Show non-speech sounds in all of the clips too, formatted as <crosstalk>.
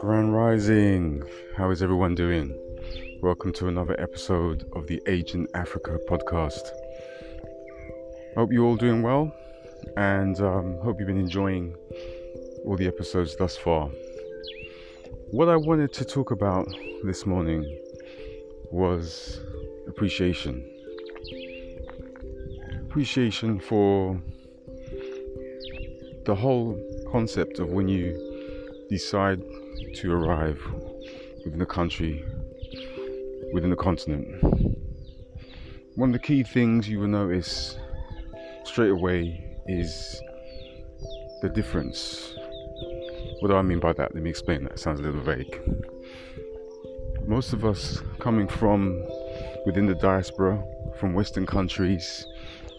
Grand Rising. How is everyone doing? Welcome to another episode of the Agent Africa podcast. Hope you're all doing well and um, hope you've been enjoying all the episodes thus far. What I wanted to talk about this morning was appreciation. Appreciation for the whole concept of when you decide to arrive within the country, within the continent. One of the key things you will notice straight away is the difference. What do I mean by that? Let me explain that. It sounds a little vague. Most of us coming from within the diaspora, from Western countries,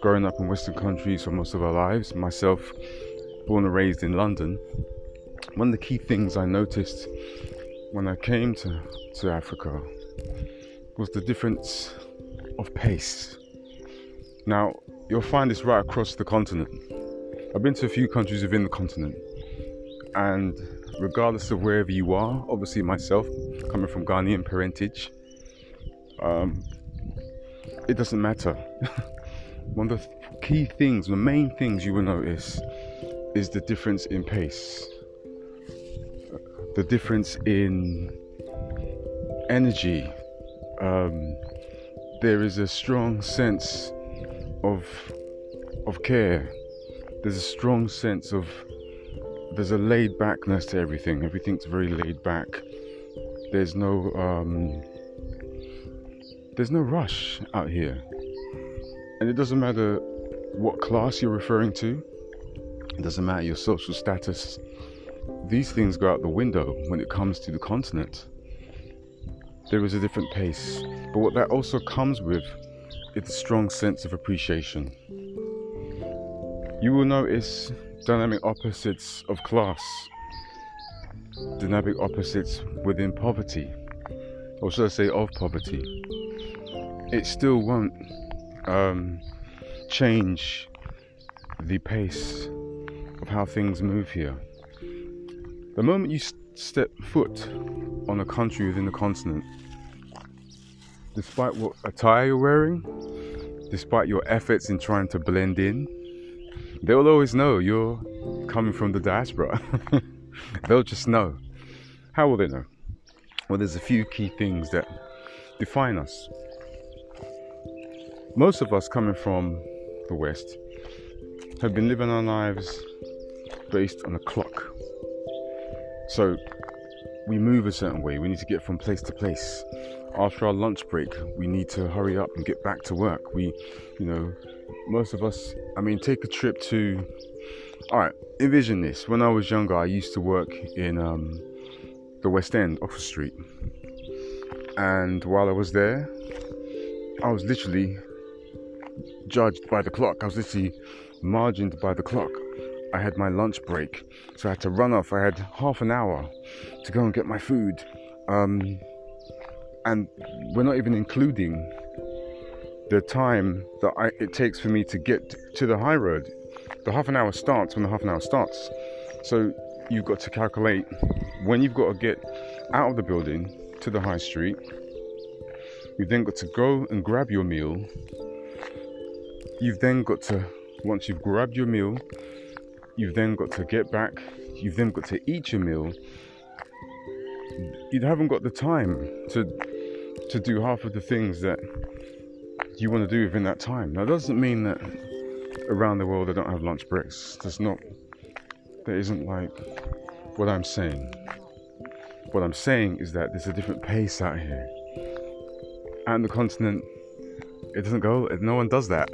growing up in Western countries for most of our lives, myself born and raised in London, one of the key things I noticed when I came to, to Africa was the difference of pace. Now, you'll find this right across the continent. I've been to a few countries within the continent, and regardless of wherever you are, obviously myself, coming from Ghanaian parentage, um, it doesn't matter. <laughs> One of the key things, the main things you will notice is the difference in pace the difference in energy. Um, there is a strong sense of of care. There's a strong sense of there's a laid backness to everything. Everything's very laid back. There's no um, there's no rush out here, and it doesn't matter what class you're referring to. It doesn't matter your social status these things go out the window when it comes to the continent. There is a different pace, but what that also comes with is a strong sense of appreciation. You will notice dynamic opposites of class, dynamic opposites within poverty, or should I say, of poverty. It still won't um, change the pace of how things move here. The moment you step foot on a country within the continent, despite what attire you're wearing, despite your efforts in trying to blend in, they will always know you're coming from the diaspora. <laughs> They'll just know. How will they know? Well, there's a few key things that define us. Most of us coming from the West have been living our lives based on a clock. So we move a certain way. We need to get from place to place. After our lunch break, we need to hurry up and get back to work. We, you know, most of us, I mean, take a trip to. All right, envision this. When I was younger, I used to work in um, the West End, Oxford Street. And while I was there, I was literally judged by the clock. I was literally margined by the clock. I had my lunch break, so I had to run off. I had half an hour to go and get my food. Um, and we're not even including the time that I, it takes for me to get to the high road. The half an hour starts when the half an hour starts. So you've got to calculate when you've got to get out of the building to the high street. You've then got to go and grab your meal. You've then got to, once you've grabbed your meal, You've then got to get back. You've then got to eat your meal. You haven't got the time to to do half of the things that you want to do within that time. Now, that doesn't mean that around the world they don't have lunch breaks. There's not. There isn't like what I'm saying. What I'm saying is that there's a different pace out here. And the continent, it doesn't go. No one does that.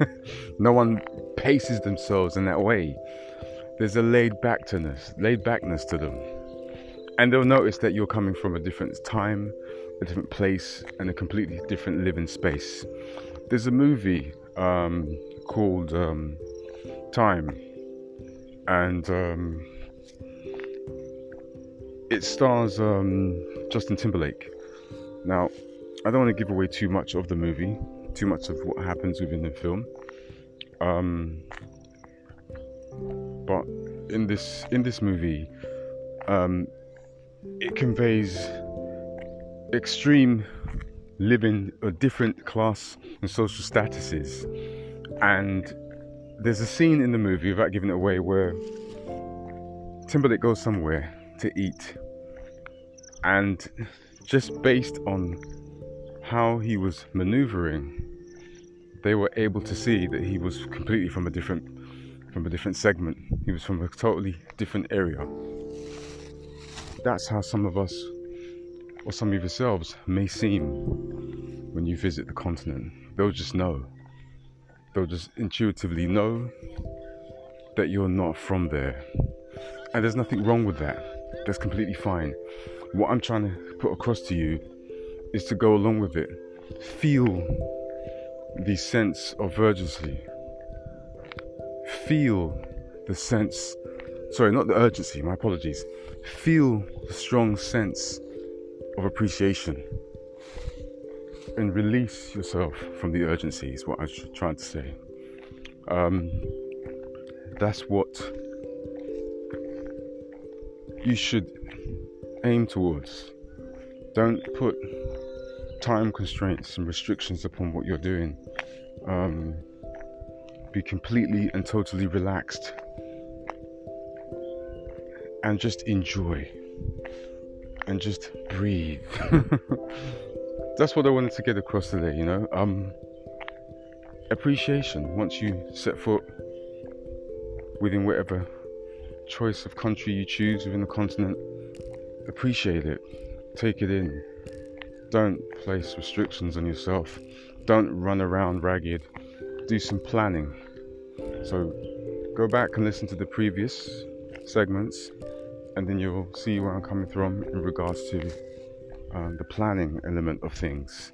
<laughs> no one paces themselves in that way there's a laid backedness, laid backness to them. And they'll notice that you're coming from a different time, a different place, and a completely different living space. There's a movie um, called um, Time, and um, it stars um, Justin Timberlake. Now, I don't want to give away too much of the movie, too much of what happens within the film. Um, but in this in this movie, um, it conveys extreme living a different class and social statuses. And there's a scene in the movie, without giving it away, where Timberlake goes somewhere to eat, and just based on how he was maneuvering, they were able to see that he was completely from a different from a different segment. He was from a totally different area. That's how some of us or some of yourselves may seem when you visit the continent. They'll just know. They'll just intuitively know that you're not from there. And there's nothing wrong with that. That's completely fine. What I'm trying to put across to you is to go along with it. Feel the sense of urgency. Feel the sense, sorry, not the urgency, my apologies. Feel the strong sense of appreciation and release yourself from the urgency, is what I was trying to say. Um, that's what you should aim towards. Don't put time constraints and restrictions upon what you're doing. Um, be completely and totally relaxed and just enjoy and just breathe. <laughs> That's what I wanted to get across today, you know. Um, appreciation once you set foot within whatever choice of country you choose within the continent. Appreciate it, take it in. Don't place restrictions on yourself. Don't run around ragged. Do some planning. So go back and listen to the previous segments and then you'll see where I'm coming from in regards to um, the planning element of things.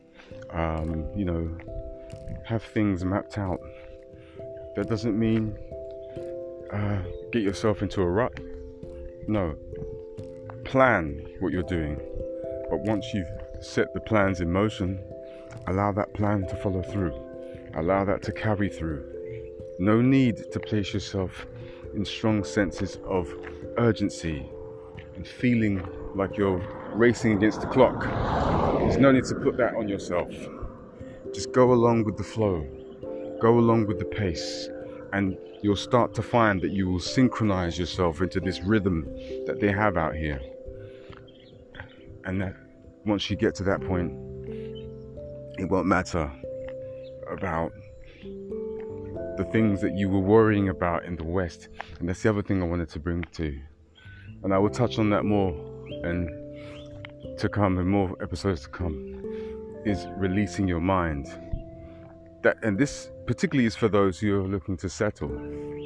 Um, you know, have things mapped out. That doesn't mean uh, get yourself into a rut. No, plan what you're doing. But once you've set the plans in motion, allow that plan to follow through. Allow that to carry through. No need to place yourself in strong senses of urgency and feeling like you're racing against the clock. There's no need to put that on yourself. Just go along with the flow, go along with the pace, and you'll start to find that you will synchronize yourself into this rhythm that they have out here. And that once you get to that point, it won't matter about the things that you were worrying about in the West. And that's the other thing I wanted to bring to you. and I will touch on that more and to come and more episodes to come is releasing your mind. That and this particularly is for those who are looking to settle.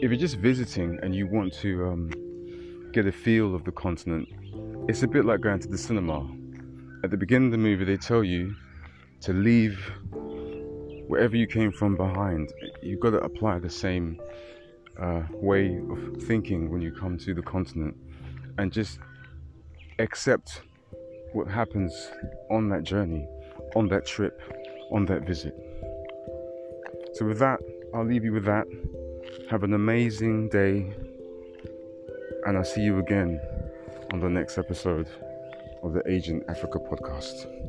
If you're just visiting and you want to um, get a feel of the continent, it's a bit like going to the cinema. At the beginning of the movie, they tell you to leave wherever you came from behind. You've got to apply the same uh, way of thinking when you come to the continent and just accept what happens on that journey, on that trip, on that visit. So, with that, I'll leave you with that. Have an amazing day, and I'll see you again on the next episode of the Agent Africa podcast.